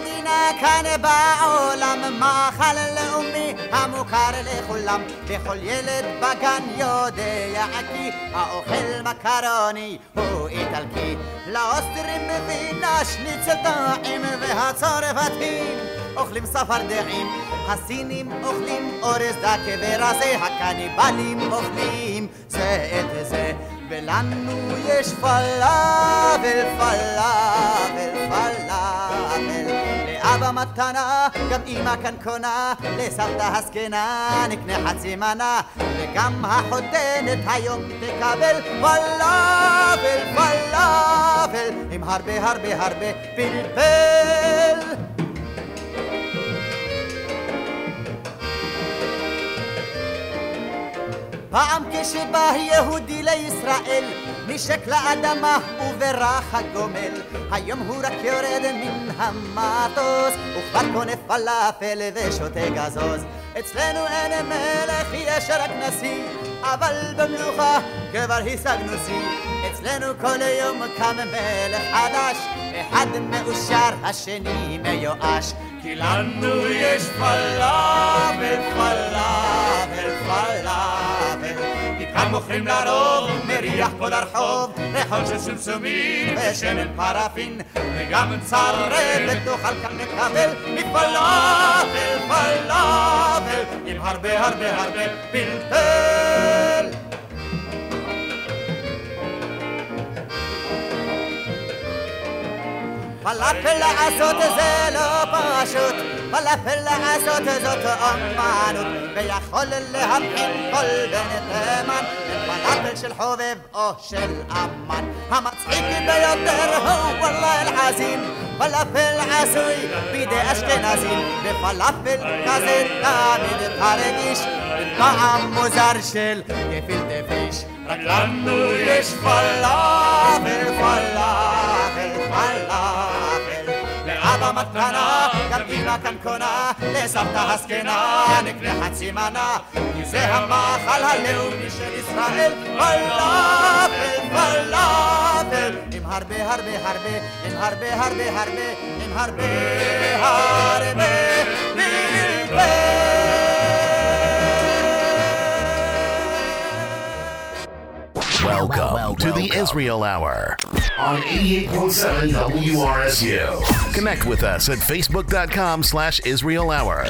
מדינה כאן בעולם, מאכל לאומי המוכר לכולם, וכל ילד בגן יודע כי האוכל מקרוני הוא איטלקי. לאוסטרים מבינה שניצל טעים והצרפתים אוכלים צפרדעים, הסינים אוכלים אורז דקה ורזה, הקניבלים אוכלים זה את זה. ולנו יש פלאבל, פלאבל, פלאבל. לאבא מתנה, גם אמא כאן קונה, לסבתא הזקנה נקנה חצי מנה, וגם החותנת היום תקבל פלאבל, פלאבל, עם הרבה הרבה הרבה פלפל. פעם כשבא יהודי לישראל, נשק לאדמה וברח הגומל. היום הוא רק יורד מן המטוס, וכבר קונה פלאפל ושותה גזוז. אצלנו אין מלך, יש רק נשיא, אבל במלוכה כבר השגנו שיא. אצלנו כל יום קם מלך חדש, אחד מאושר, השני מיואש. כי לנו יש פלאפל, פלאפל, פלאפל. כי כאן מוכרים לרוב, מריח כל הרחוב, ריחות של סומסומים ושמן פרפין, וגם צרבת תוכל כאן לקבל מפלאפל, פלאפל, עם הרבה הרבה הרבה פלפל. פלאפל לעשות זה לא פשוט, פלאפל לעשות זאת אומנות, ויכול להבחין כל בן תימן, פלאפל של חובב או של אמן. המצחיק ביותר הוא וואלה אל-חזין, פלאפל עשוי בידי אשכנזים, ופלאפל כזה תמיד תרגיש, טעם מוזר של גפילטע פיש. רק לנו יש פלאפל, פלאפל. לאבא מתנה, גם אמא כאן קונה, לסבתא הזקנה נקנה חצי מנה, כי זה המאכל הלאומי של ישראל, פלאפל, פלאפל, עם הרבה הרבה הרבה, עם הרבה הרבה הרבה, עם הרבה הרבה Welcome to the Israel Hour on 88.7 WRSU. Connect with us at facebook.com slash Israel Hour.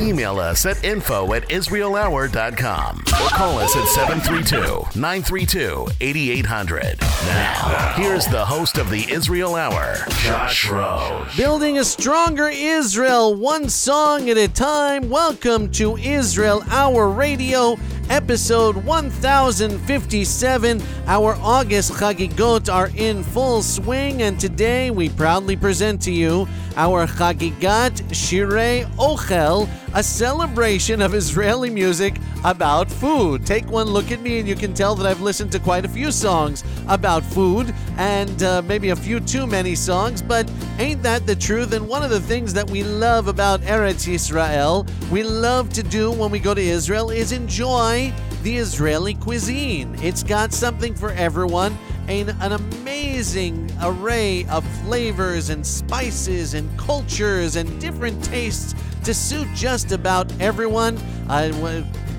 Email us at info at israelhour.com or call us at 732-932-8800. Now, here's the host of the Israel Hour, Josh Rose. Building a stronger Israel, one song at a time. Welcome to Israel Hour Radio, episode 1057. Our August Chagigot are in full swing, and today we proudly present to you our Chagigat Shirei Ochel, a celebration of Israeli music about food. Take one look at me, and you can tell that I've listened to quite a few songs about food, and uh, maybe a few too many songs, but ain't that the truth? And one of the things that we love about Eretz Israel, we love to do when we go to Israel, is enjoy the Israeli cuisine. It's got something for everyone. and an amazing array of flavors and spices and cultures and different tastes to suit just about everyone. I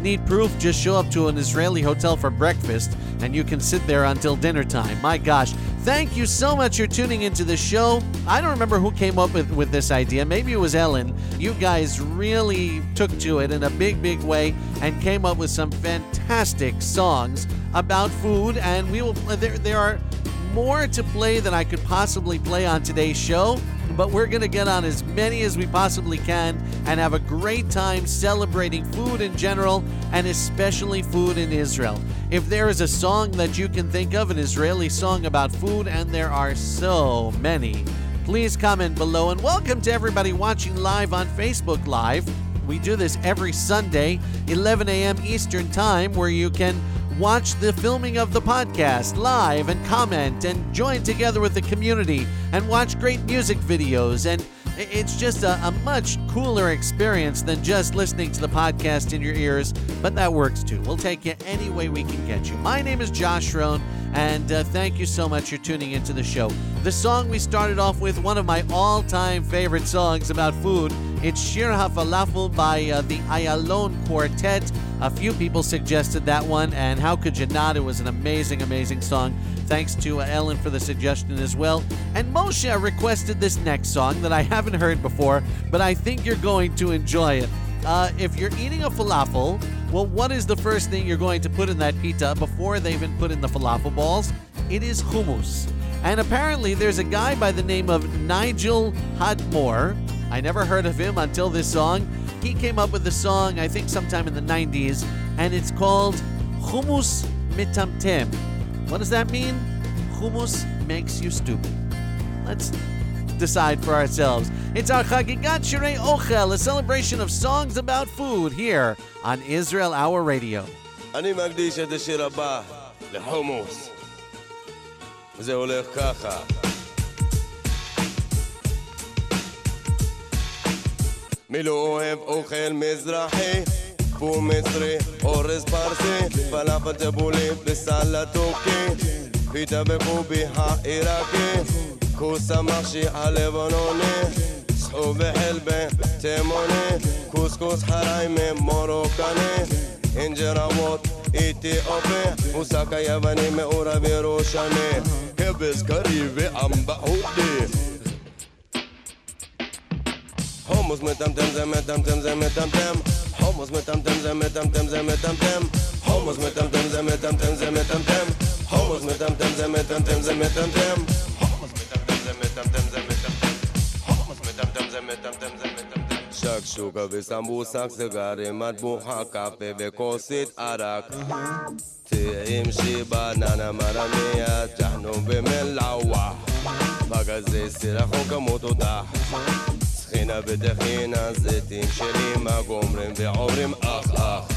need proof, just show up to an Israeli hotel for breakfast and you can sit there until dinner time. My gosh. Thank you so much for tuning into the show. I don't remember who came up with, with this idea. Maybe it was Ellen. You guys really took to it in a big, big way and came up with some fantastic songs about food. And we will, there, there are more to play than I could possibly play on today's show but we're going to get on as many as we possibly can and have a great time celebrating food in general and especially food in Israel. If there is a song that you can think of, an Israeli song about food, and there are so many, please comment below. And welcome to everybody watching live on Facebook Live. We do this every Sunday, 11 a.m. Eastern Time, where you can watch the filming of the podcast live and comment and join together with the community and watch great music videos. And it's just a, a, much cooler experience than just listening to the podcast in your ears, but that works too. We'll take you any way we can get you. My name is Josh Rohn, And uh, thank you so much for tuning into the show. The song we started off with, one of my all time favorite songs about food, it's Shir HaFalafel by uh, the Ayalon Quartet. A few people suggested that one, and how could you not? It was an amazing, amazing song. Thanks to uh, Ellen for the suggestion as well. And Moshe requested this next song that I haven't heard before, but I think you're going to enjoy it. Uh, if you're eating a falafel, well, what is the first thing you're going to put in that pita before they even put in the falafel balls? It is hummus. And apparently, there's a guy by the name of Nigel Hudmore. I never heard of him until this song. He came up with the song, I think, sometime in the 90s, and it's called Hummus Mitamtem. What does that mean? Hummus makes you stupid. Let's decide for ourselves. It's our Chagigat Shirei Ochel, a celebration of songs about food here on Israel Hour Radio. אני מקדיש את השיר הבא לחומוס. זה הולך ככה. מי לא אוהב אוכל מזרחי? פור מצרי, אורז פרסי, פלאפל טבולי וסלט טורקי, פיתה וקובי העיראקי, כוס המחשי הלבנוני, סחוב וחלבה תימוני, קוסקוס חריימה מרוקני, אינג'ראוות אתיופי, מוסק היווני מעורב ירושני, כבש קרי ואמבה הודי ჰომოს მე დამ დამ დამ დამ დამ დამ დამ დამ ჰომოს მე დამ დამ დამ დამ დამ დამ დამ დამ ჰომოს მე დამ დამ დამ დამ დამ დამ დამ დამ ჰომოს მე დამ დამ დამ დამ დამ დამ დამ დამ ჰომოს მე დამ დამ დამ დam დam დam ჰომოს მე დამ დam დam დam დam დam შაქშუკა ვესამბუ საქსე გარემად მოჰაკა პევე კოსით არაკ თემში ბანანა მარამია ჯანობე მელავა მაგაზე სერახო გამოდოდა טחינה בטחינה, זיתים שלי מה גומרים ועוברים אח אח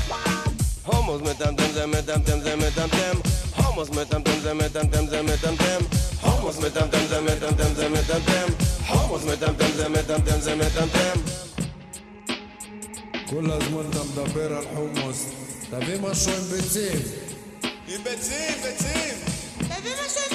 הומוס מטמטם זה מטמטם זה מטמטם הומוס מטמטם זה מטמטם זה מטמטם הומוס מטמטם זה מטמטם זה מטמטם הומוס מטמטם זה מטמטם זה מטמטם כל הזמן אתה מדבר על חומוס. תביא משהו עם ביצים. עם ביצים, ביצים! תביא משהו עם!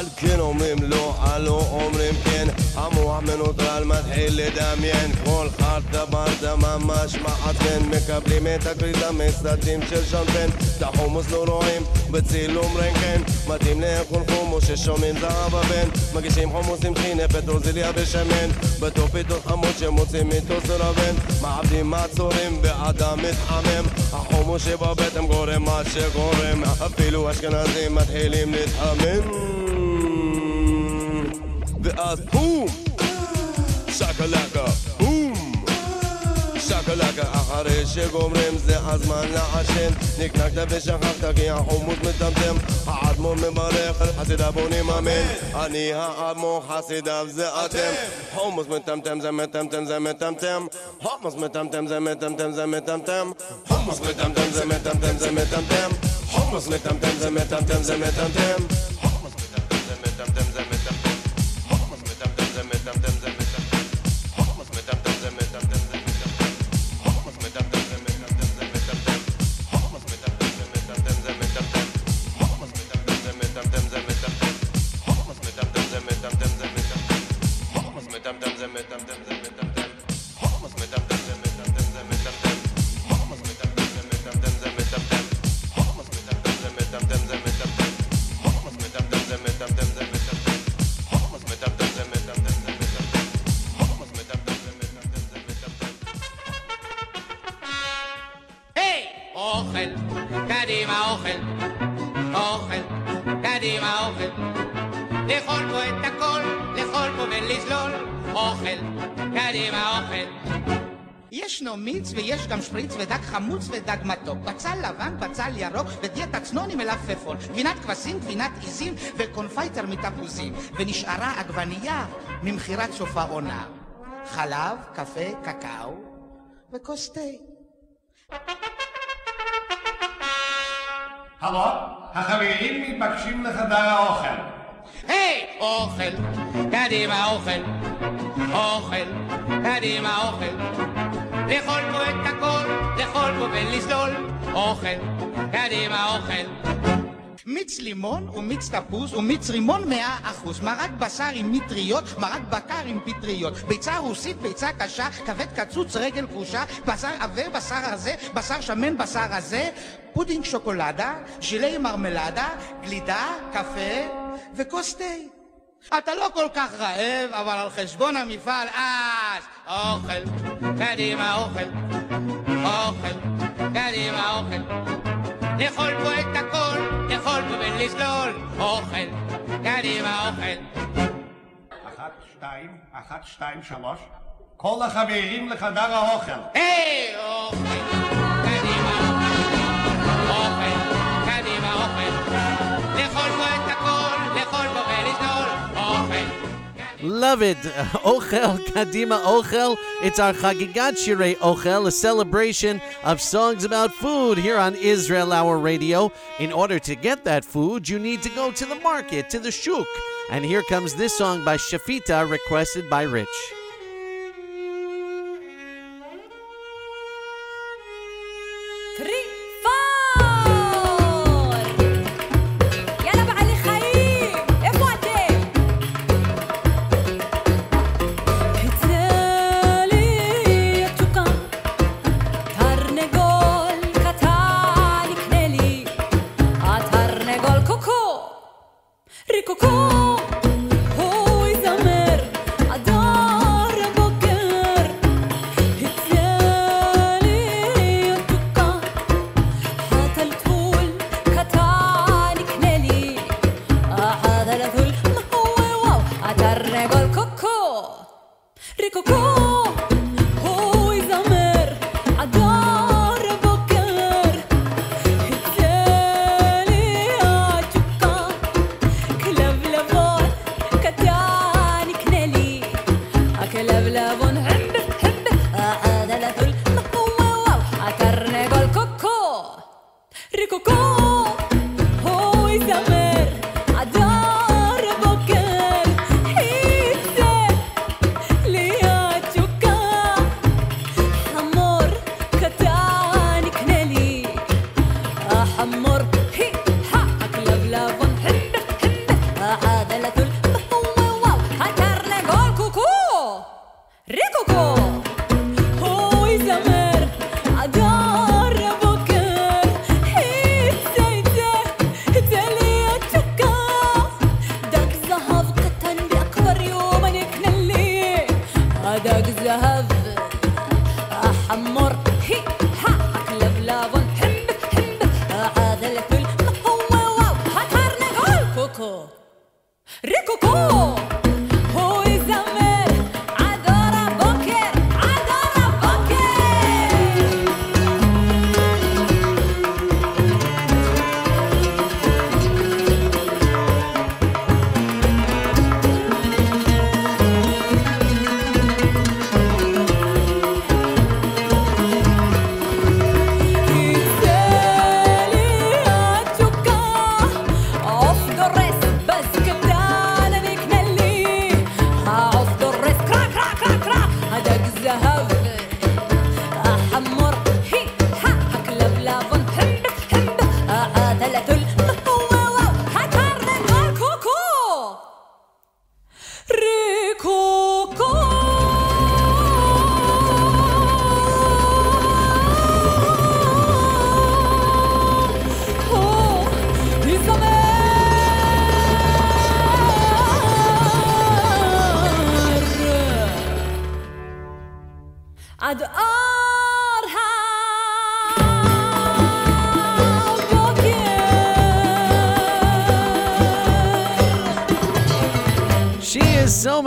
על כן אומרים לא, על לא אומרים כן. המוח מנוטרל מתחיל לדמיין. כל חרטה ברטה ממש מעצבן מקבלים את הכריזה מסרטים של שמפן את החומוס לא רואים בצילום רנטגן מתאים לאכול חומוס ששומעים זהב הבן. מגישים חומוס עם טחינה פטרוזיליה ושמן. בתוך פיתות חמוד שמוצאים איתו סרבן מעבדים מעצורים ואדם מתחמם החומוס שבבטן גורם מה שגורם. אפילו אשכנזים מתחילים להתחמם ואז בום! שקלקה, בום! שקלקה אחרי שגומרים זה הזמן לעשן. נקנקת ושכחת כי החומוס מטמטם. האדמו"ר מברך חסידיו בונים אמן אני האדמו"ר חסידיו זה אתם. חומוס מטמטם זה מטמטם זה מטמטם. חומוס מטמטם זה מטמטם זה מטמטם. חומוס מטמטם זה מטמטם זה מטמטם. חומוס מטמטם זה מטמטם זה מטמטם גם שפריץ ודג חמוץ ודג מתוק, בצל לבן, בצל ירוק ודיאטה צנון עם מלפפון, גבינת כבשים, גבינת עיזים וקונפיטור מתפוזים, ונשארה עגבנייה ממכירת סוף העונה. חלב, קפה, קקאו וכוס תה. הלו, החברים מתבקשים לחדר האוכל. היי! אוכל, קדימה אוכל, אוכל, קדימה אוכל. לאכול פה את ולסלול, אוכל, קדימה אוכל. מיץ לימון ומיץ תפוז ומיץ רימון מאה אחוז. מרק בשר עם מטריות, מרק בקר עם פטריות. ביצה רוסית, ביצה קשה, כבד קצוץ, רגל כרושה, בשר עבה, בשר הזה, בשר שמן, בשר הזה, פודינג שוקולדה, ז'ילי מרמלדה, גלידה, קפה וכוס תה. אתה לא כל כך רעב, אבל על חשבון המפעל, אז אוכל, קדימה אוכל, אוכל, קדימה אוכל. לאכול פה את הכל, לאכול פה ולסלול, אוכל, קדימה אוכל. אחת, שתיים, אחת, שתיים, שלוש. כל החברים לחדר האוכל. היי, אוכל, קדימה אוכל, אוכל, קדימה אוכל. לאכול פה את הכל, Love it. Ochel, Kadima Ochel. It's our Chagigat Shirei Ochel, a celebration of songs about food here on Israel Hour Radio. In order to get that food, you need to go to the market, to the shuk. And here comes this song by Shafita, requested by Rich. 心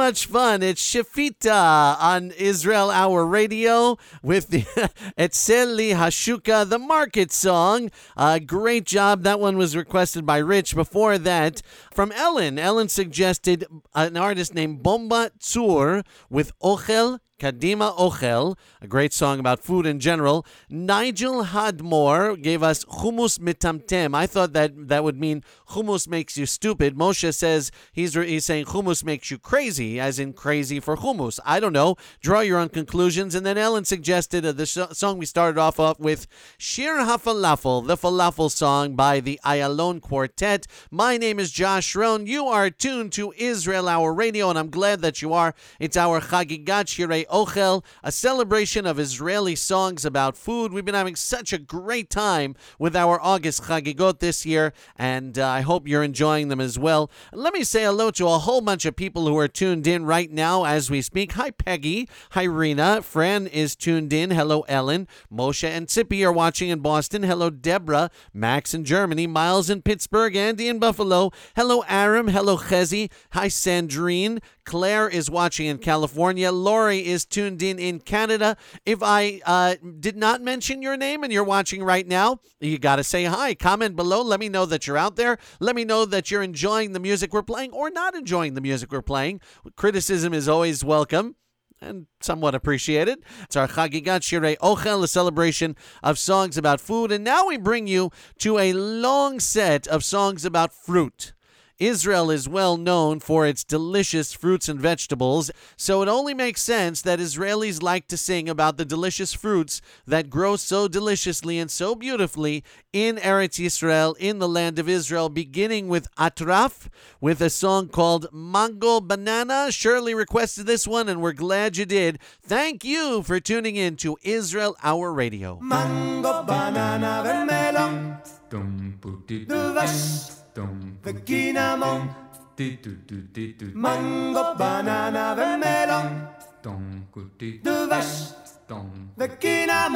much fun. It's Shafita on Israel Hour Radio with the Etzeli Hashuka, the market song. Uh, great job. That one was requested by Rich. Before that, from Ellen. Ellen suggested an artist named Bomba Tsur with Ochel Kadima Ochel, a great song about food in general. Nigel Hadmore gave us Hummus Mitamtem. I thought that that would mean hummus makes you stupid. Moshe says he's, he's saying hummus makes you crazy, as in crazy for hummus. I don't know. Draw your own conclusions. And then Ellen suggested uh, the sh- song we started off, off with Shir HaFalafel, the falafel song by the Ayalon Quartet. My name is Josh Rohn. You are tuned to Israel Hour Radio, and I'm glad that you are. It's our Chagigat Shirei Ochel, a celebration of Israeli songs about food. We've been having such a great time with our August Chagigot this year, and uh, I hope you're enjoying them as well. Let me say hello to a whole bunch of people who are tuned in right now as we speak. Hi, Peggy. Hi, Rena. Fran is tuned in. Hello, Ellen. Moshe and Sippy are watching in Boston. Hello, Deborah. Max in Germany. Miles in Pittsburgh. Andy in Buffalo. Hello, Aram. Hello, Chezi. Hi, Sandrine. Claire is watching in California. Lori is tuned in in Canada. If I uh, did not mention your name and you're watching right now, you got to say hi. Comment below. Let me know that you're out there. Let me know that you're enjoying the music we're playing or not enjoying the music we're playing. Criticism is always welcome and somewhat appreciated. It's our Chagigat Shirei Ochel, a celebration of songs about food. And now we bring you to a long set of songs about fruit. Israel is well known for its delicious fruits and vegetables, so it only makes sense that Israelis like to sing about the delicious fruits that grow so deliciously and so beautifully in Eretz Yisrael, in the land of Israel, beginning with Atraf, with a song called Mango Banana. Shirley requested this one, and we're glad you did. Thank you for tuning in to Israel Hour Radio. Mango, banana Vecchina Mango, banana, vermelon De vache. Vecchina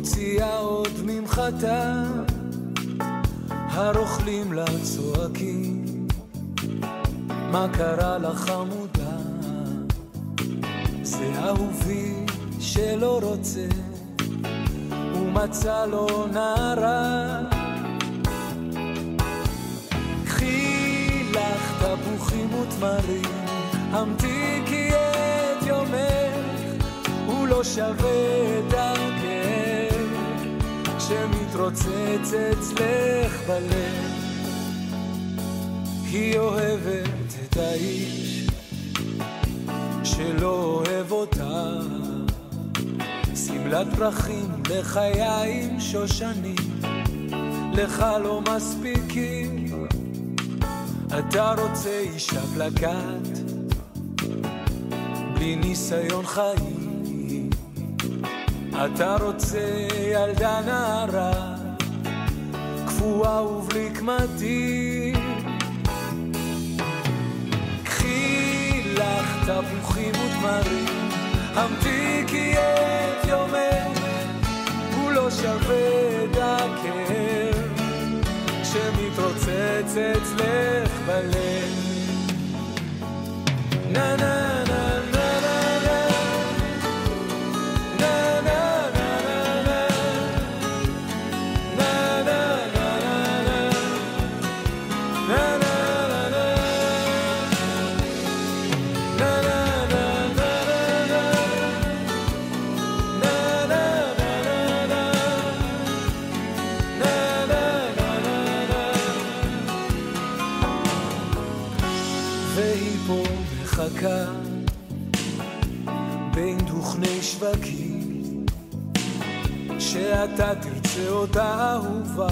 מוציאה עוד ממחטה, הרוכלים לה צועקים, מה קרה לך חמודה? זה אהובי שלא רוצה, הוא מצא לו נערה. קחי לך תפוחים ותמרים, המתיקי את יומך, הוא לא שווה את הכאב שמתרוצץ אצלך בלב. היא אוהבת את האיש שלא אוהב אותה. שמלת פרחים לחיים שושנים, לך לא מספיקים. אתה רוצה אישה פלקט, בלי ניסיון חיים. אתה רוצה ילדה נערה, קפואה ובלי קמטים. קחי לך תפוחים ותמרים, המתיקי את יומך, הוא לא שווה את הכאב שמתרוצץ אצלך בלב. נה נה שאתה תרצה אותה אהובה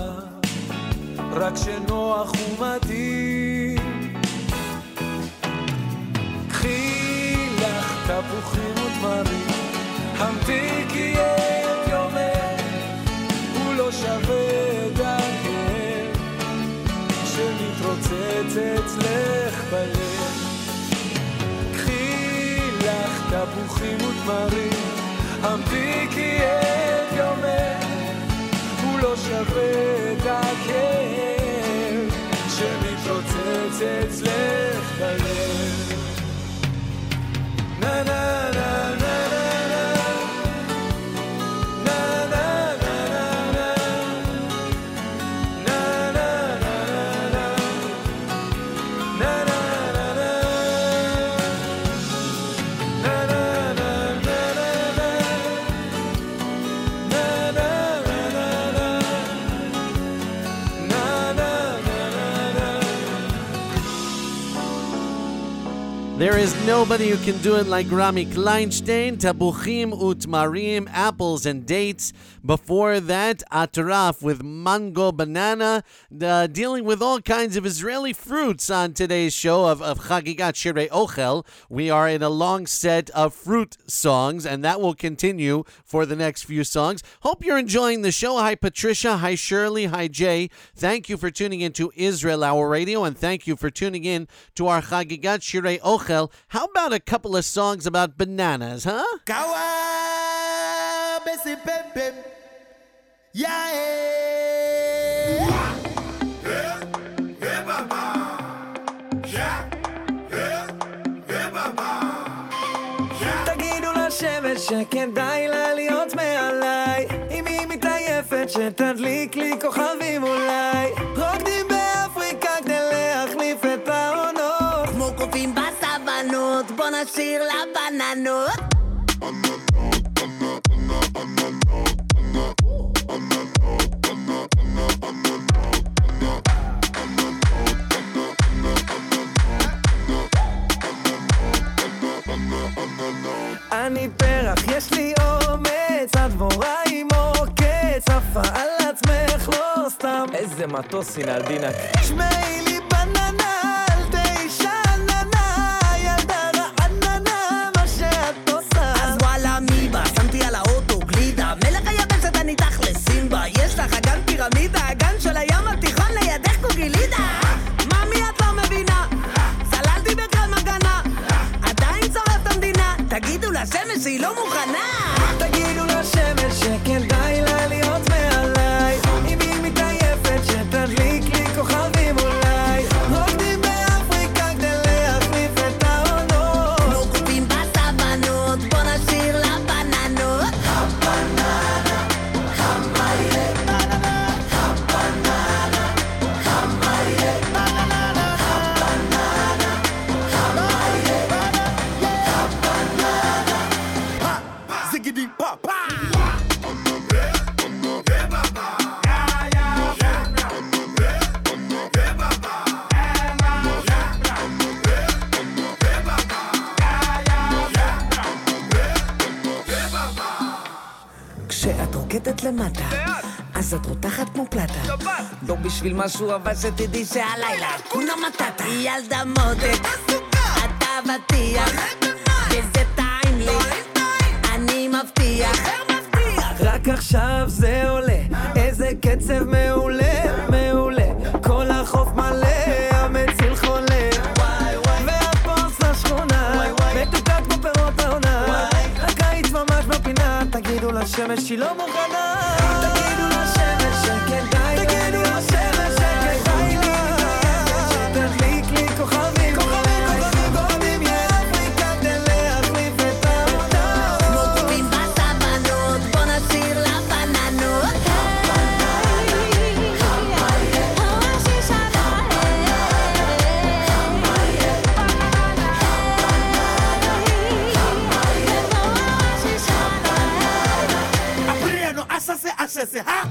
רק שנוח ומתאים. קחי לך תפוחים ותמרים המתיקי את יומך הוא לא שווה את הכאב שמתרוצץ אצלך בלב קחי לך תפוחים יומך הוא לא שווה את הכאב שמתרוצץ אצלך בלב. נה נה is nobody who can do it like Rami Kleinstein. Tabuchim utmarim, apples and dates. Before that, atraf with mango banana, uh, dealing with all kinds of Israeli fruits on today's show of, of Chagigat Shirei Ochel. We are in a long set of fruit songs, and that will continue for the next few songs. Hope you're enjoying the show. Hi, Patricia. Hi, Shirley. Hi, Jay. Thank you for tuning in to Israel Hour Radio, and thank you for tuning in to our Chagigat Shirei Ochel. How about a couple of songs about bananas, huh? Kawa besi pempem. Yeah. תגידו לשמש שכדאי לה להיות מעליי אם היא מתעייפת שתדליק לי כוכבים אולי רוקדים באפריקה בוא נשאיר לה בננות. אני פרח, יש לי אומץ, הדבורה עם עוקץ, עפה על עצמך לא סתם איזה מטוס הנה על דינק שמעי לי הים של הים התיכון לידך קוגילידה מאמי את לא מבינה? צללתי בקרם הגנה עדיין שורף את המדינה. תגידו לשמש שהיא לא מוכנה. בשביל משהו, אבל שתדעי שהלילה כונה מטאטה. ילדה מותק, את אבטיח, וזה טעים לי, אני מבטיח. רק עכשיו זה עולה, איזה קצב מעולה, מעולה. כל החוף מלא, תגידו לשמש שהיא לא מוכנה. ese, ¡ja! ¿ah?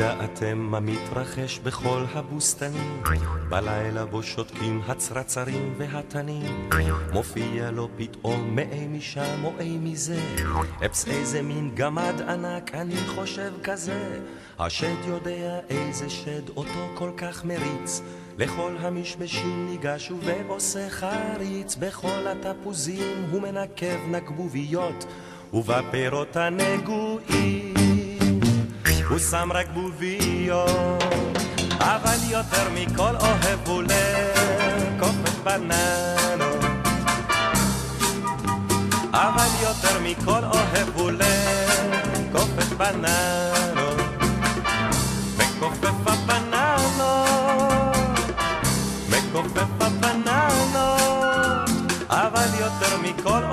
Ha? הידעתם מה מתרחש בכל הבוסתנים? בלילה בו שותקים הצרצרים והתנים. מופיע לו פתאום מאי משם או אי מזה אפס איזה מין גמד ענק אני חושב כזה השד יודע איזה שד אותו כל כך מריץ לכל המשמשים ניגש ועושה חריץ בכל התפוזים הוא מנקב נקבוביות ובפירות הנגועים הוא שם רק בוביות, אבל יותר מכל אוהב הוא לקופת בננות. אבל יותר מכל אוהב הוא לקופת בננות. מכופף הבננות, מכופף הבננות, אבל יותר מכל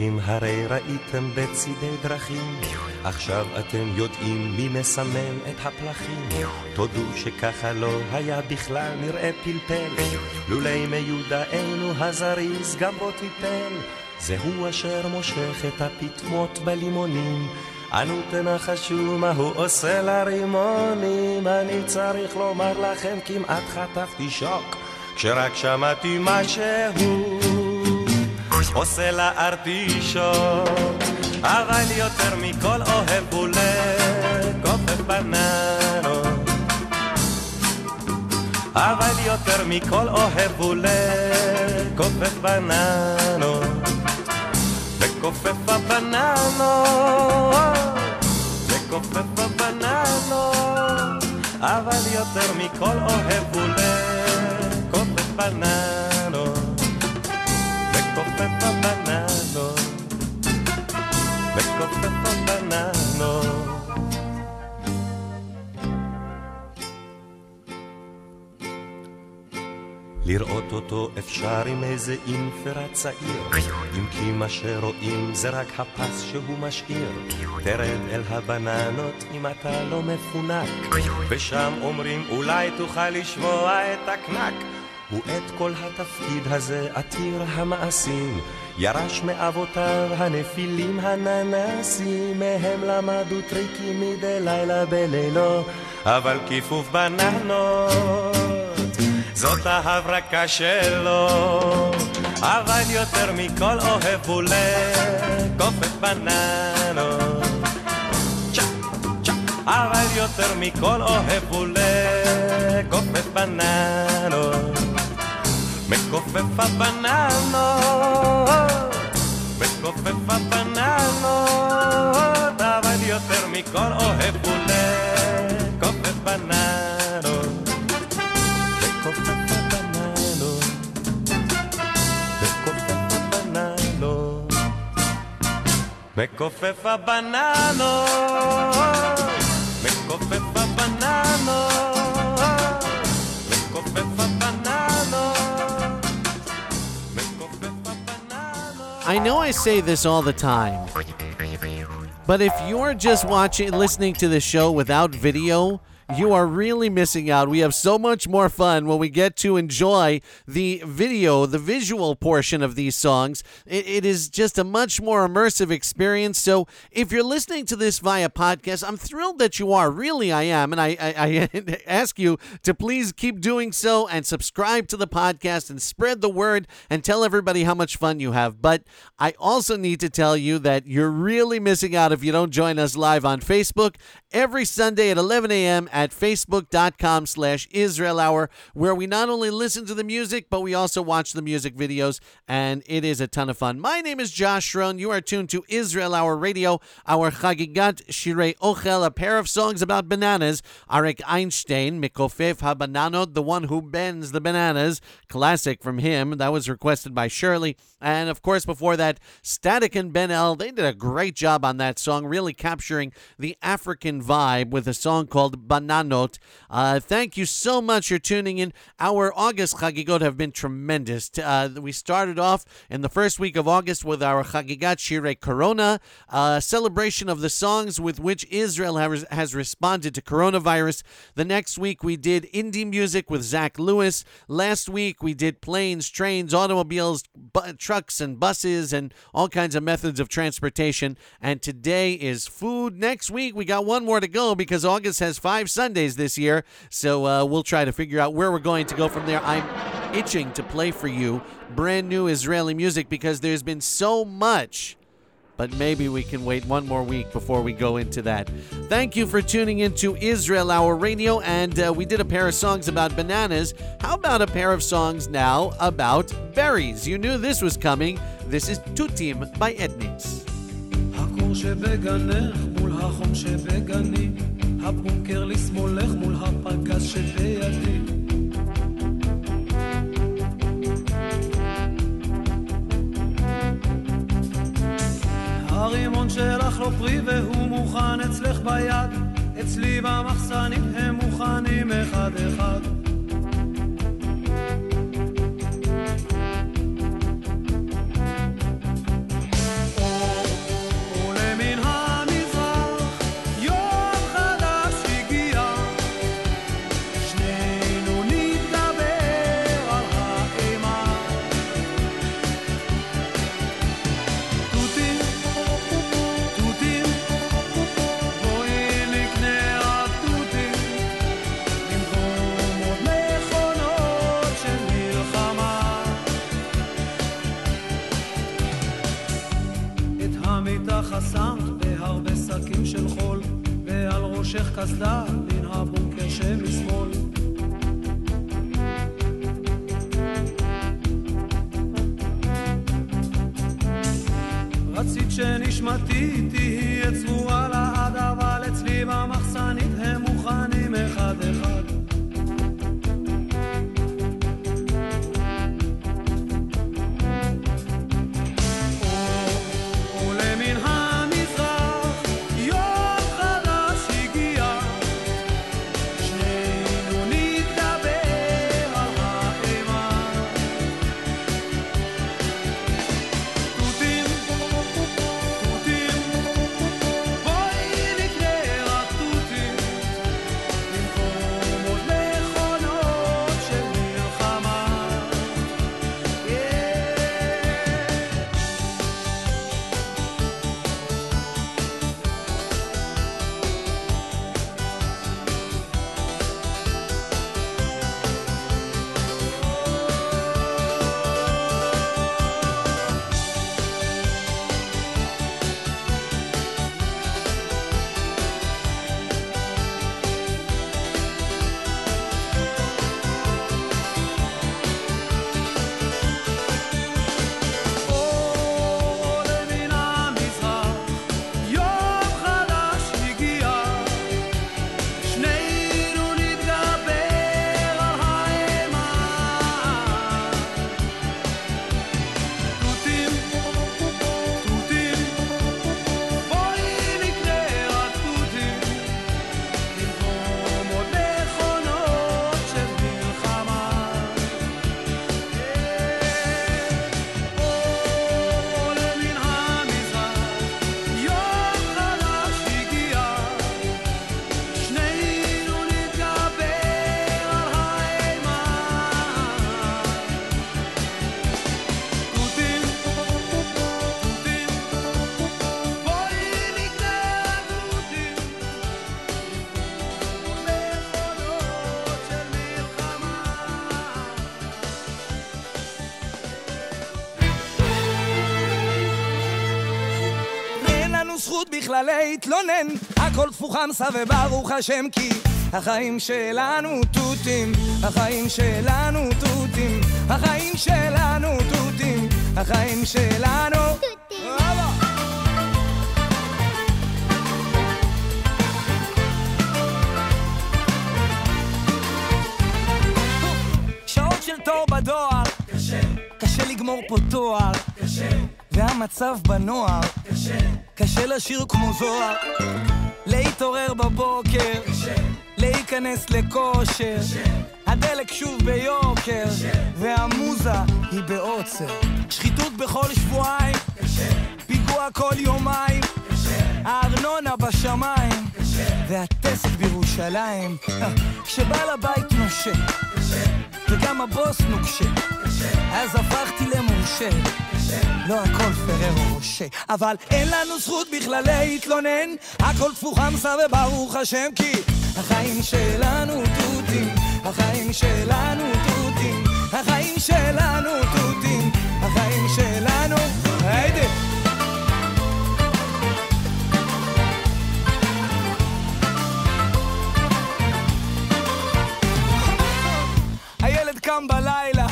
אבטיחים הרי ראיתם בצידי דרכים, עכשיו אתם יודעים מי מסמן את הפלחים. תודו שככה לא היה בכלל נראה פלפל, לולי מיודענו הזריז גם בו טיפל. זהו אשר מושך את הפטמות בלימונים. אנו תנחשו מה הוא עושה לרימונים. אני צריך לומר לכם כמעט חטפתי שוק, כשרק שמעתי מה שהוא עושה לארטישות. אבל יותר מכל אוהב הוא לקופף בננות. אבל יותר מכל אוהב הוא לקופף בננות. לכופף הבננות, לכופף הבננות, אבל יותר מכל אוהב הוא לכופף בננות, לכופף הבננות, לכופף הבננות. לראות אותו אפשר עם איזה אינפרה צעיר, אם כי מה שרואים זה רק הפס שהוא משאיר. תרד אל הבננות אם אתה לא מפונק, ושם אומרים אולי תוכל לשמוע את הקנק. ואת כל התפקיד הזה עתיר המעשים, ירש מאבותיו הנפילים הננסים, מהם למדו טריקים מדי לילה בלילו, אבל כיפוף בננות, זאת ההברקה שלו. אבל יותר מכל אוהב הוא לקופת בננות. אבל יותר מכל אוהב הוא לקופף בננות. Me coffe fa banano, me coffe fa banano, da vadio termicor oh o jepute, coffe banano, me coffe fa banano, me coffe fa banano, me coffe fa banano, me coffe fa banano. I know I say this all the time, but if you're just watching, listening to the show without video, you are really missing out. We have so much more fun when we get to enjoy the video, the visual portion of these songs. It, it is just a much more immersive experience. So if you're listening to this via podcast, I'm thrilled that you are. Really, I am. And I, I, I ask you to please keep doing so and subscribe to the podcast and spread the word and tell everybody how much fun you have. But I also need to tell you that you're really missing out if you don't join us live on Facebook every Sunday at 11 a.m. at facebook.com slash Israel Hour, where we not only listen to the music, but we also watch the music videos, and it is a ton of fun. My name is Josh Schroen. You are tuned to Israel Hour Radio, our Chagigat Shirei Ochel, a pair of songs about bananas. Arik Einstein, Mikofef HaBananot, the one who bends the bananas. Classic from him. That was requested by Shirley. And of course, before that, Static and Ben El, they did a great job on that song, really capturing the African vibe with a song called Bananot. Uh, thank you so much for tuning in. Our August Chagigot have been tremendous. Uh, we started off in the first week of August with our Chagigat Shirei Corona, a celebration of the songs with which Israel has, has responded to coronavirus. The next week we did indie music with Zach Lewis. Last week we did planes, trains, automobiles, bu- trucks, and buses, and all kinds of methods of transportation. And today is food. Next week we got one more to go because August has five Sundays this year. So uh, we'll try to figure out where we're going to go from there. I'm itching to play for you brand new Israeli music because there's been so much but maybe we can wait one more week before we go into that. Thank you for tuning into Israel Hour Radio, and uh, we did a pair of songs about bananas. How about a pair of songs now about berries? You knew this was coming. This is Tutim by Ednitz. הבונקר לשמאלך מול הפגז שבידי. הרימון שלך לא פרי והוא מוכן אצלך ביד, אצלי במחסנים הם מוכנים אחד אחד. חסמת בהרבה שקים של חול, ועל ראשך קסדה מן הבונקר שמשמאל. רצית שנשמתי תהיה צבועה לעד, אבל אצלי במחסנית להתלונן, הכל תפוחמסה וברוך השם כי החיים שלנו תותים, החיים שלנו תותים, החיים שלנו תותים, החיים שלנו תותים. שעות של תור בדואר, קשה, קשה לגמור פה תואר, קשה, והמצב בנוער, קשה, קשה לשיר כמו זוהר, להתעורר בבוקר, קשה, להיכנס לכושר, קשה, הדלק שוב ביוקר, קשה, והמוזה היא בעוצר, שחיתות בכל שבועיים, קשה, פיגוע כל יומיים, קשה, הארנונה בשמיים, קשה, והטסט בירושלים, כשבעל הבית נושק, וגם הבוס נוקשה. אז הפכתי למורשה. לא הכל פררו רושה. אבל אין לנו זכות בכלל להתלונן, הכל תפוחמסה וברוך השם כי החיים שלנו תותים, החיים שלנו תותים, החיים שלנו תותים, החיים שלנו... היידה! הילד קם בלילה,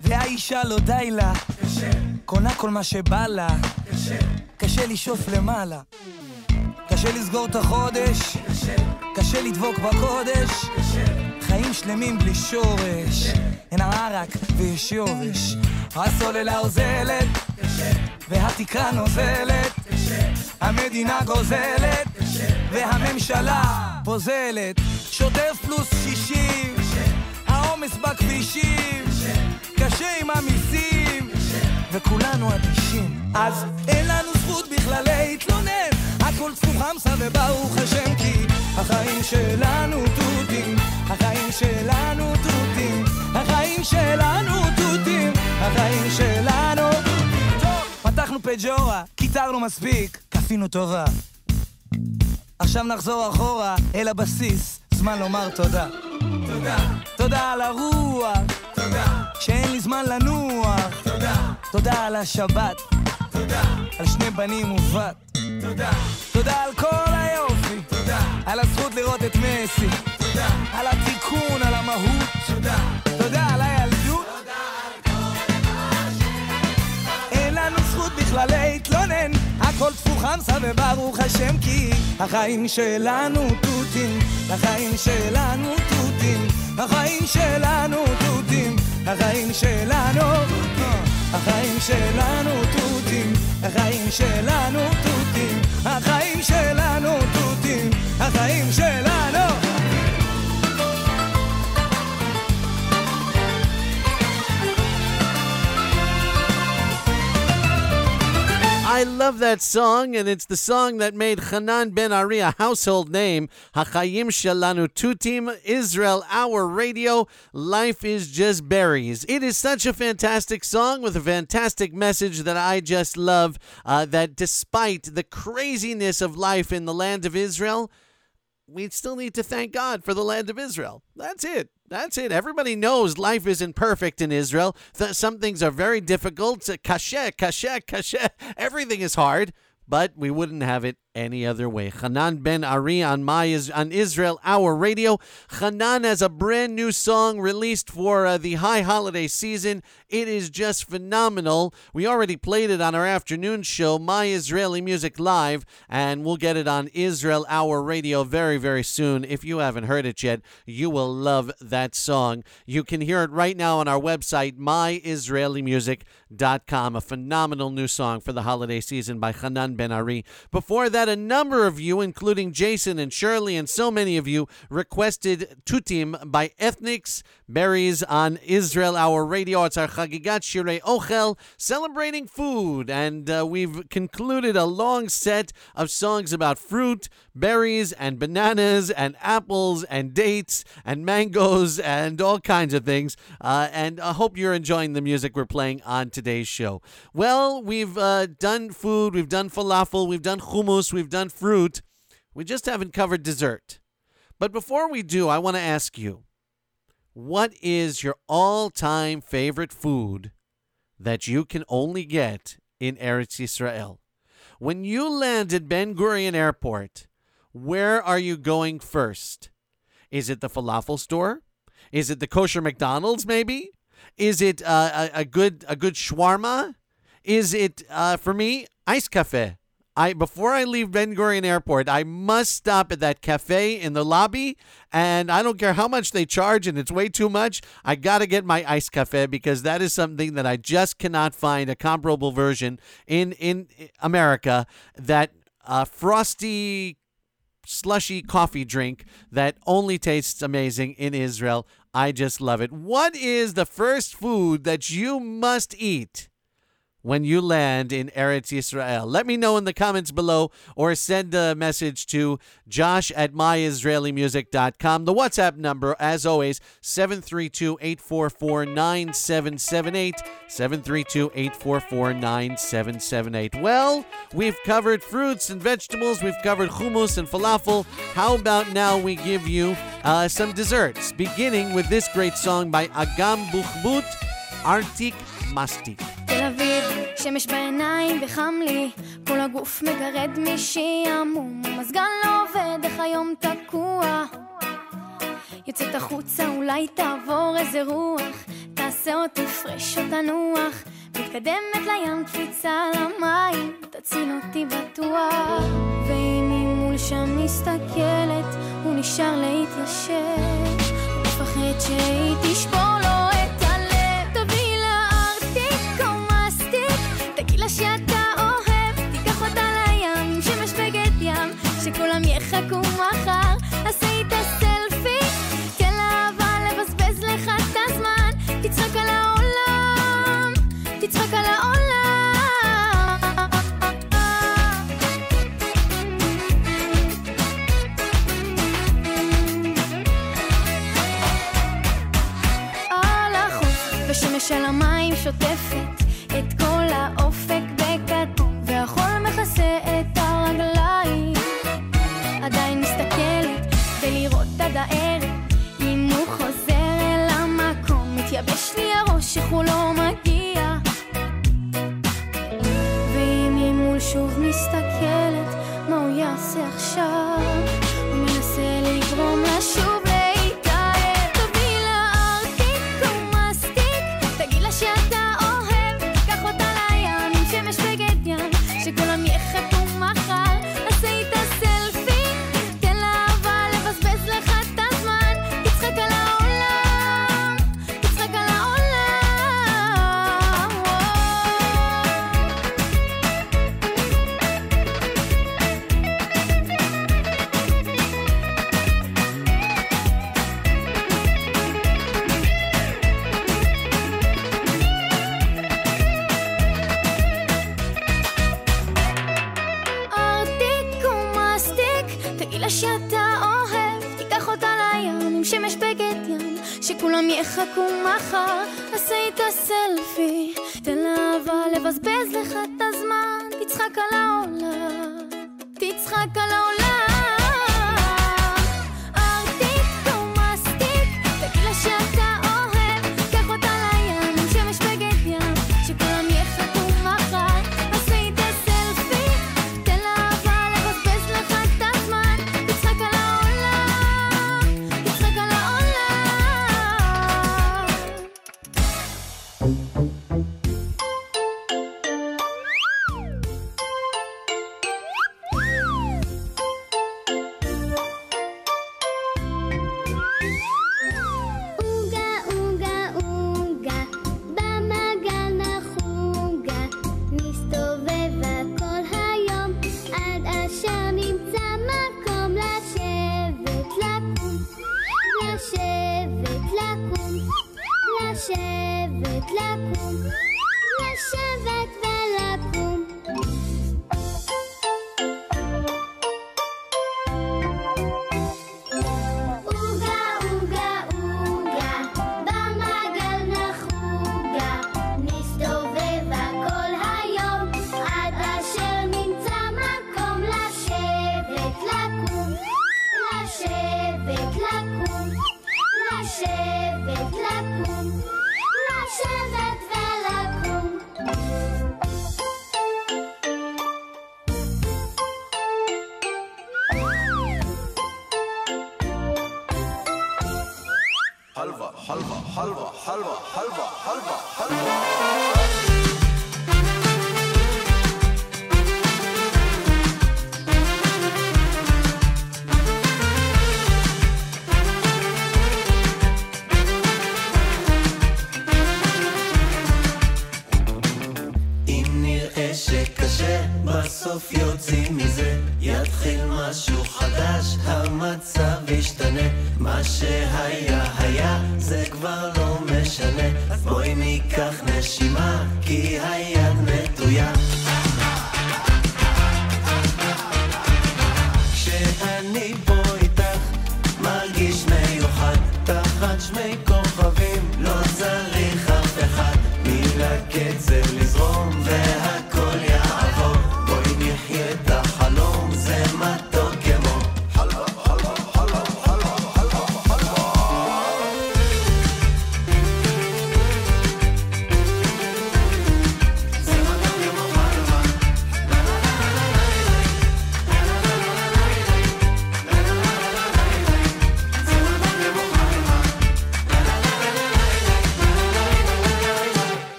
והאישה לא די לה, קונה כל מה שבא לה, קשה. לשאוף למעלה, קשה לסגור את החודש, קשה. לדבוק בקודש, חיים שלמים בלי שורש, אין ערק ויש יורש, הסוללה אוזלת, והתקרה נוזלת, המדינה גוזלת, והממשלה פוזלת, שוטף פלוס שישים, העומס בכבישים, קשה עם המיסים, וכולנו אדישים. אז אין לנו זכות בכלל להתלונן, הכל תפוחמסה וברוך השם כי החיים שלנו תותים, החיים שלנו תותים, החיים שלנו תותים, החיים שלנו טוב, פתחנו פג'ורה, קיצרנו מספיק, כפינו טובה. עכשיו נחזור אחורה אל הבסיס, זמן לומר תודה. תודה. תודה על הרוח. תודה. שאין לי זמן לנוח. תודה. תודה על השבת. תודה. על שני בנים ובת. תודה. תודה על כל היופי. תודה. על הזכות לראות את מסי. תודה. על התיקון, על המהות. תודה. תודה על הילדות. אין לנו זכות בכלל להתלונן, הכל תפוחמסה וברוך השם כי החיים שלנו תותים, החיים שלנו תותים, החיים שלנו תותים, החיים שלנו, החיים שלנו תותים, החיים שלנו תותים, החיים שלנו תותים, החיים שלנו I love that song, and it's the song that made Hanan Ben Ari a household name. Hachayim Shalanu Tutim, Israel, Our Radio, Life is Just Berries. It is such a fantastic song with a fantastic message that I just love. Uh, that despite the craziness of life in the land of Israel, we still need to thank God for the land of Israel. That's it. That's it. Everybody knows life isn't perfect in Israel. Th- some things are very difficult. Kashe, kashe, kashe. Everything is hard, but we wouldn't have it any other way. Hanan Ben Ari on my on Israel Hour Radio. Hanan has a brand new song released for uh, the high holiday season. It is just phenomenal. We already played it on our afternoon show, My Israeli Music Live, and we'll get it on Israel Hour Radio very, very soon. If you haven't heard it yet, you will love that song. You can hear it right now on our website, myisraelimusic.com. A phenomenal new song for the holiday season by Hanan Ben Ari. Before that, a number of you, including Jason and Shirley and so many of you, requested Tutim by Ethnics Berries on Israel Our Radio. It's our Chagigat Shirei Ochel, celebrating food. And uh, we've concluded a long set of songs about fruit, berries, and bananas, and apples, and dates, and mangoes, and all kinds of things. Uh, and I hope you're enjoying the music we're playing on today's show. Well, we've uh, done food, we've done falafel, we've done hummus, we've done fruit. We just haven't covered dessert. But before we do, I want to ask you what is your all time favorite food that you can only get in Eretz Israel? When you land at Ben Gurion Airport, where are you going first? Is it the falafel store? Is it the kosher McDonald's? Maybe. Is it uh, a, a good a good shawarma? Is it uh, for me ice cafe? I before I leave Ben Gurion Airport, I must stop at that cafe in the lobby, and I don't care how much they charge, and it's way too much. I got to get my ice cafe because that is something that I just cannot find a comparable version in in America. That uh, frosty slushy coffee drink that only tastes amazing in Israel. I just love it. What is the first food that you must eat when you land in Eretz Yisrael? Let me know in the comments below or send a message to josh at myisraelimusic.com. The WhatsApp number, as always, 732 844 9778. 732 844 9778. Well, we've covered fruits and vegetables, we've covered hummus and falafel. How about now we give you uh, some desserts, beginning with this great song by Agam Buchbut, Artik Mastik. תל אביב, שמש בעיניים וחם לי, כל הגוף מגרד משעמום, המזגן לא עובד, איך היום תקוע. יוצאת החוצה, אולי תעבור איזה רוח, תעשה אותי פרש או תנוח, מתקדמת לים, קפיצה למים, תציל אותי בטוח. ואם היא מול שם מסתכלת, הוא נשאר להתיישב, הוא מפחד שהיא תשבור לו איך הוא לא מגיע. ואם היא מול שוב מסתכלת, מה הוא יעשה עכשיו? הוא מנסה לגרום לה שוב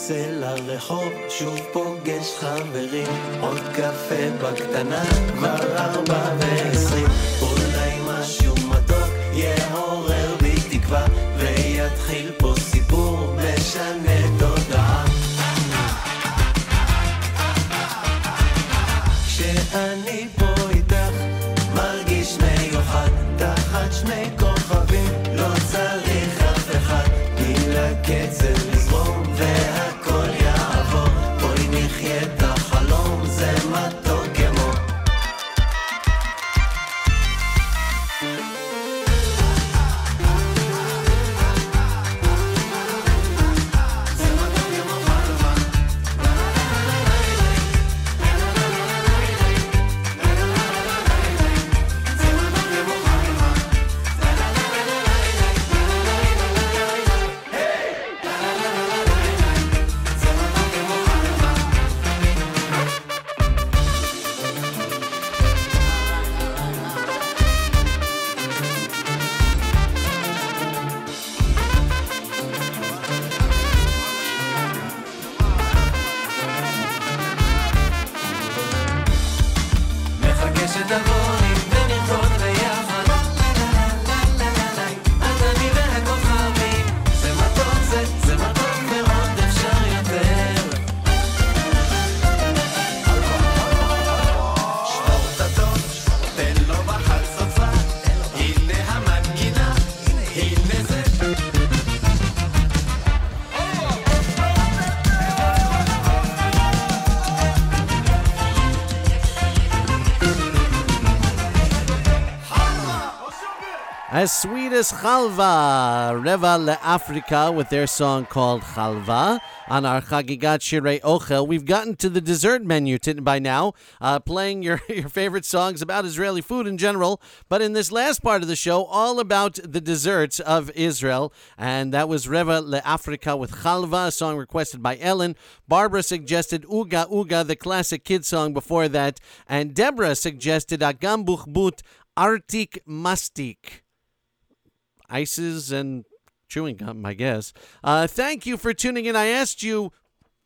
יוצא לרחוב, שוב פוגש חברים. עוד קפה בקטנה, כבר ארבע ועשרים. אולי משהו מתוק יעורר בי תקווה ויתחיל פה As Chalva, Reva LeAfrica with their song called Chalva on our Chagigat Shirei Ochel. We've gotten to the dessert menu t- by now, uh, playing your, your favorite songs about Israeli food in general. But in this last part of the show, all about the desserts of Israel. And that was Reva Le Africa with Chalva, a song requested by Ellen. Barbara suggested Uga Uga, the classic kid song before that. And Deborah suggested Agam Buchbut Artik Mastik ices and chewing gum, I guess. Uh, thank you for tuning in. I asked you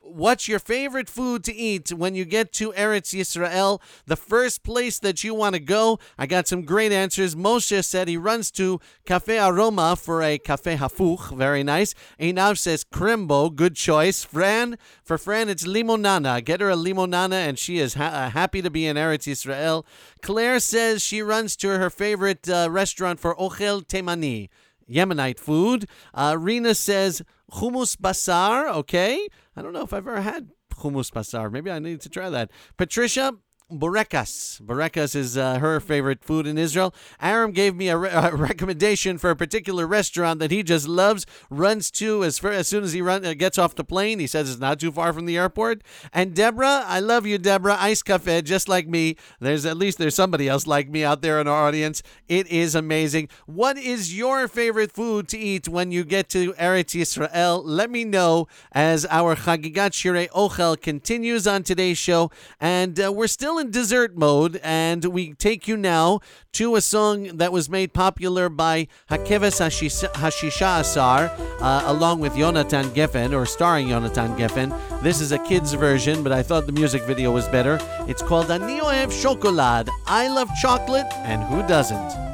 what's your favorite food to eat when you get to Eretz Yisrael, the first place that you want to go. I got some great answers. Moshe said he runs to Cafe Aroma for a Cafe Hafuch, very nice. Einav says Crimbo, good choice. Fran, for Fran, it's Limonana. Get her a Limonana, and she is ha- uh, happy to be in Eretz Yisrael. Claire says she runs to her favorite uh, restaurant for Ochel Temani. Yemenite food. Uh, Rena says hummus basar. Okay, I don't know if I've ever had hummus basar. Maybe I need to try that. Patricia. Burekas. Burekas is uh, her favorite food in Israel. Aram gave me a, re- a recommendation for a particular restaurant that he just loves, runs to as, far, as soon as he run, uh, gets off the plane. He says it's not too far from the airport. And Deborah, I love you, Deborah. Ice cafe, just like me. There's at least there's somebody else like me out there in our audience. It is amazing. What is your favorite food to eat when you get to Eretz Yisrael? Let me know as our Chagigat Shirei Ochel continues on today's show. And uh, we're still in dessert mode, and we take you now to a song that was made popular by Hakeves Hashish- Hashisha Asar, uh, along with Yonatan Geffen, or starring Yonatan Geffen. This is a kid's version, but I thought the music video was better. It's called Ani Ohev Chocolade. I love chocolate, and who doesn't?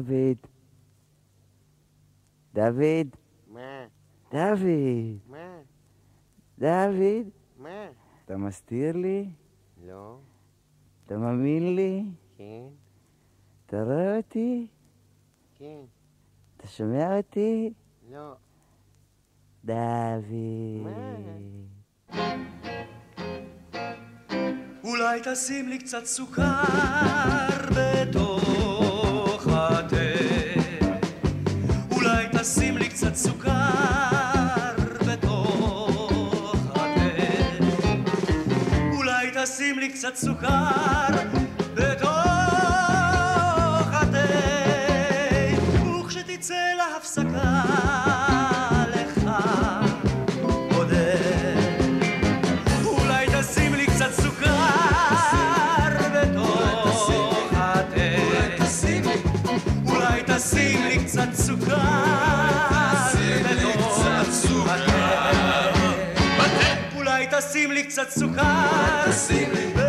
דוד. דוד. מה? דוד. מה? דוד. מה? אתה מסתיר לי? לא. אתה מאמין לי? כן. אתה רואה אותי? כן. אתה שומע אותי? לא. דוד. אולי תשים לי קצת סוכר בתוך תשים לי קצת סוכר בתוך התה. אולי תשים לי קצת סוכר בתוך התה. וכשתצא להפסקה Gegensatz zu Karl.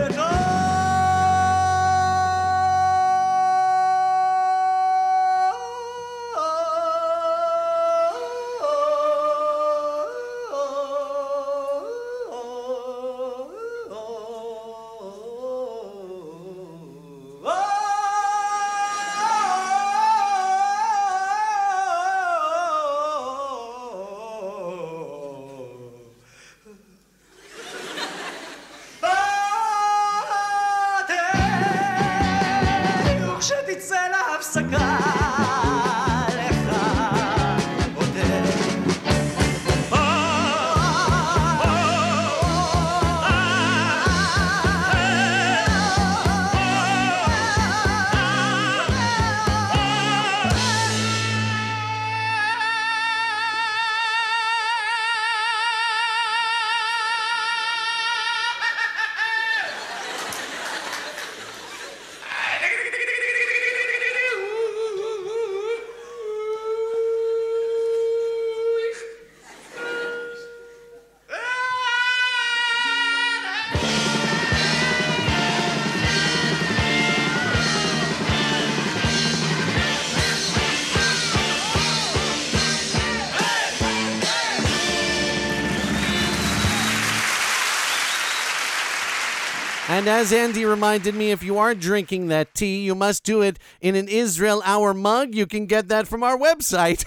And as Andy reminded me, if you are drinking that tea, you must do it in an Israel Hour mug. You can get that from our website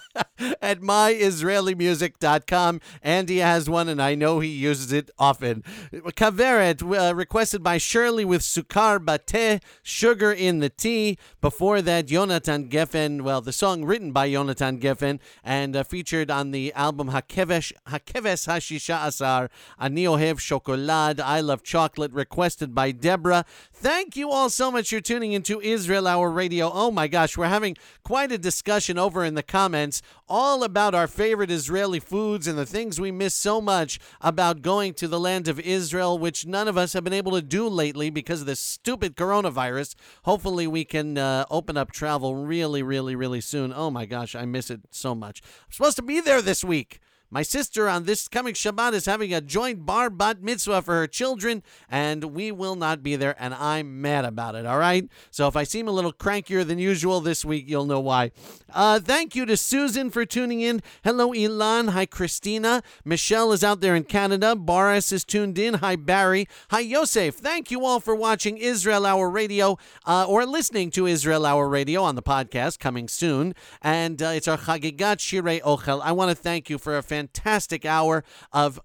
at myisraelimusic.com. Andy has one, and I know he uses it often. Kaveret, uh, requested by Shirley with Sukar Bateh, sugar in the tea. Before that, Yonatan Geffen, well, the song written by Yonatan Geffen and uh, featured on the album Hakevesh, Hakeves Hashisha Asar, Ani Ohev Chocolade, I Love Chocolate, requested by Deborah. Thank you all so much for tuning into Israel Hour Radio. Oh my gosh, we're having quite a discussion over in the comments all about our favorite Israeli foods and the things we miss so much about going to the land of Israel, which none of us have been able to do lately because of this stupid coronavirus. Hopefully, we can uh, open up travel really, really, really soon. Oh my gosh, I miss it so much. I'm supposed to be there this week. My sister on this coming Shabbat is having a joint bar bat mitzvah for her children, and we will not be there, and I'm mad about it, all right? So if I seem a little crankier than usual this week, you'll know why. Uh, thank you to Susan for tuning in. Hello, Ilan. Hi, Christina. Michelle is out there in Canada. Boris is tuned in. Hi, Barry. Hi, Yosef. Thank you all for watching Israel Hour Radio uh, or listening to Israel Hour Radio on the podcast coming soon. And uh, it's our Chagigat Shirei Ochel. I want to thank you for a fantastic hour of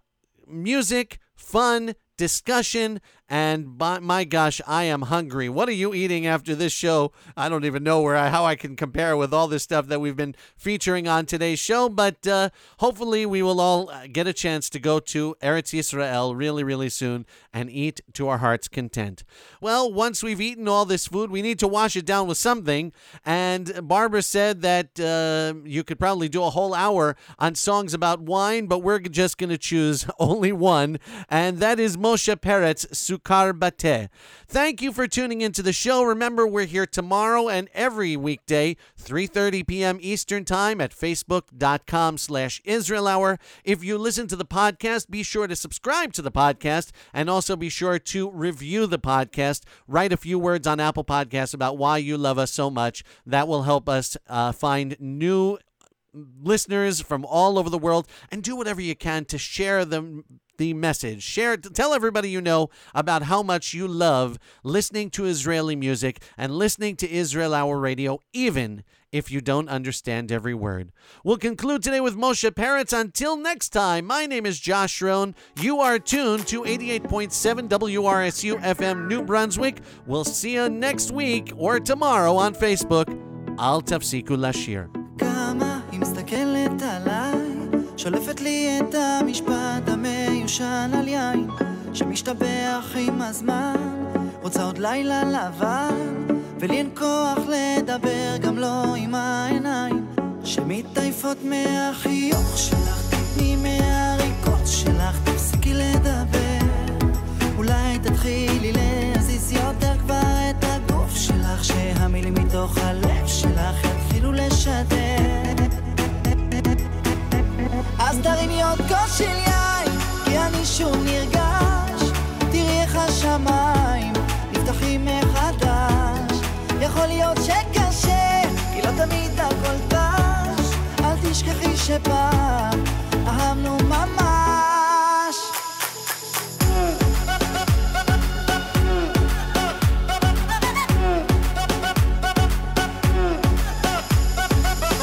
music, fun, discussion, and by, my gosh, I am hungry. What are you eating after this show? I don't even know where I, how I can compare with all this stuff that we've been featuring on today's show, but uh, hopefully we will all uh, get a chance to go to Eretz Yisrael really, really soon and eat to our heart's content. Well, once we've eaten all this food, we need to wash it down with something. And Barbara said that uh, you could probably do a whole hour on songs about wine, but we're just going to choose only one, and that is Moshe Peretz, Sukar Bateh. Thank you for tuning into the show. Remember, we're here tomorrow and every weekday, 3.30 p.m. Eastern Time at facebook.com slash Israel Hour. If you listen to the podcast, be sure to subscribe to the podcast and also be sure to review the podcast. Write a few words on Apple Podcasts about why you love us so much. That will help us uh, find new listeners from all over the world and do whatever you can to share them the message. Share it. Tell everybody you know about how much you love listening to Israeli music and listening to Israel Hour Radio, even if you don't understand every word. We'll conclude today with Moshe Peretz. Until next time, my name is Josh Rohn. You are tuned to 88.7 WRSU FM New Brunswick. We'll see you next week or tomorrow on Facebook. Al tafsiku lashir. כמה היא מסתכלת עליי, שולפת לי את המשפט המיושן על יין, שמשתבח עם הזמן, רוצה עוד לילה לבן, ולי אין כוח לדבר גם לא עם העיניים, שמתעייפות מהחיוך שלך, תתני מהריקות שלך, תפסיקי לדבר, אולי תתחילי להזיז יותר כבר את הגוף שלך, שהמילים מתוך הלב שלך יתחילו לשדר. אז תרימי עוד כוס של יין, כי אני שוב נרגש. תראי איך השמיים נפתחים מחדש. יכול להיות שקשה, כי לא תמיד הכל דש. אל תשכחי שפעם אהבנו ממש.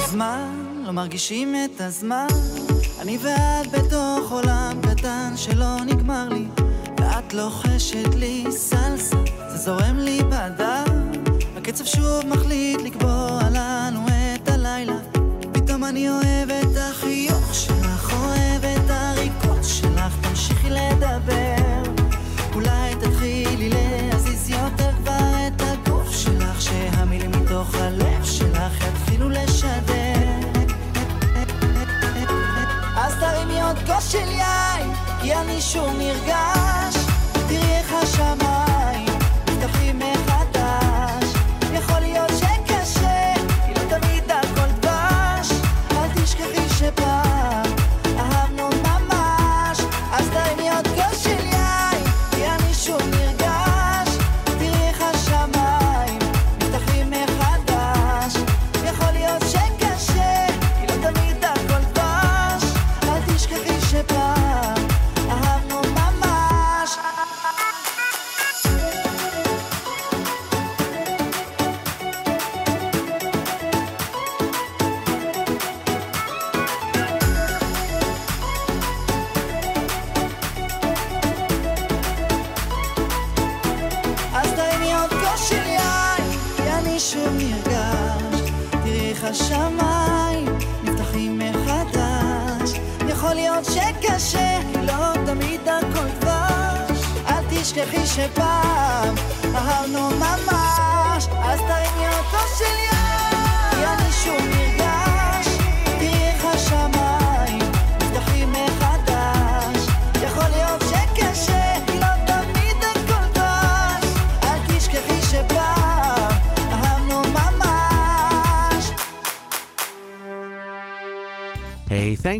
זמן, לא מרגישים את הזמן. אני ואת בתוך עולם קטן שלא נגמר לי, ואת לוחשת לי סלסה, זה זורם לי בדם. הקצב שוב מחליט לקבוע לנו את הלילה. פתאום אני אוהב את החיוך שלך, אוהב את הריקוד שלך, תמשיכי לדבר. אולי תתחילי להזיז עוד כוס של יין, כי אני שוב נרגש. תראי איך השמיים נפתחים מחדש.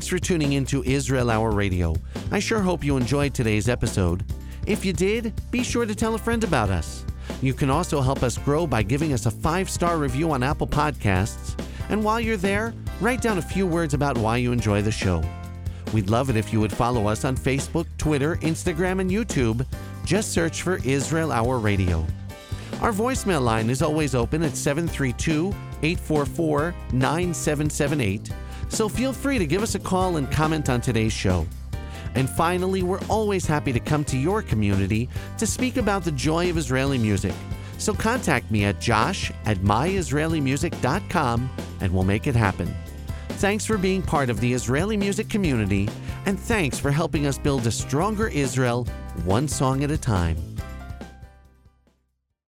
Thanks for tuning in to Israel Hour Radio. I sure hope you enjoyed today's episode. If you did, be sure to tell a friend about us. You can also help us grow by giving us a five star review on Apple Podcasts. And while you're there, write down a few words about why you enjoy the show. We'd love it if you would follow us on Facebook, Twitter, Instagram, and YouTube. Just search for Israel Hour Radio. Our voicemail line is always open at 732 844 9778, so feel free to give us a call and comment on today's show. And finally, we're always happy to come to your community to speak about the joy of Israeli music. So contact me at josh at myisraelimusic.com and we'll make it happen. Thanks for being part of the Israeli music community, and thanks for helping us build a stronger Israel one song at a time.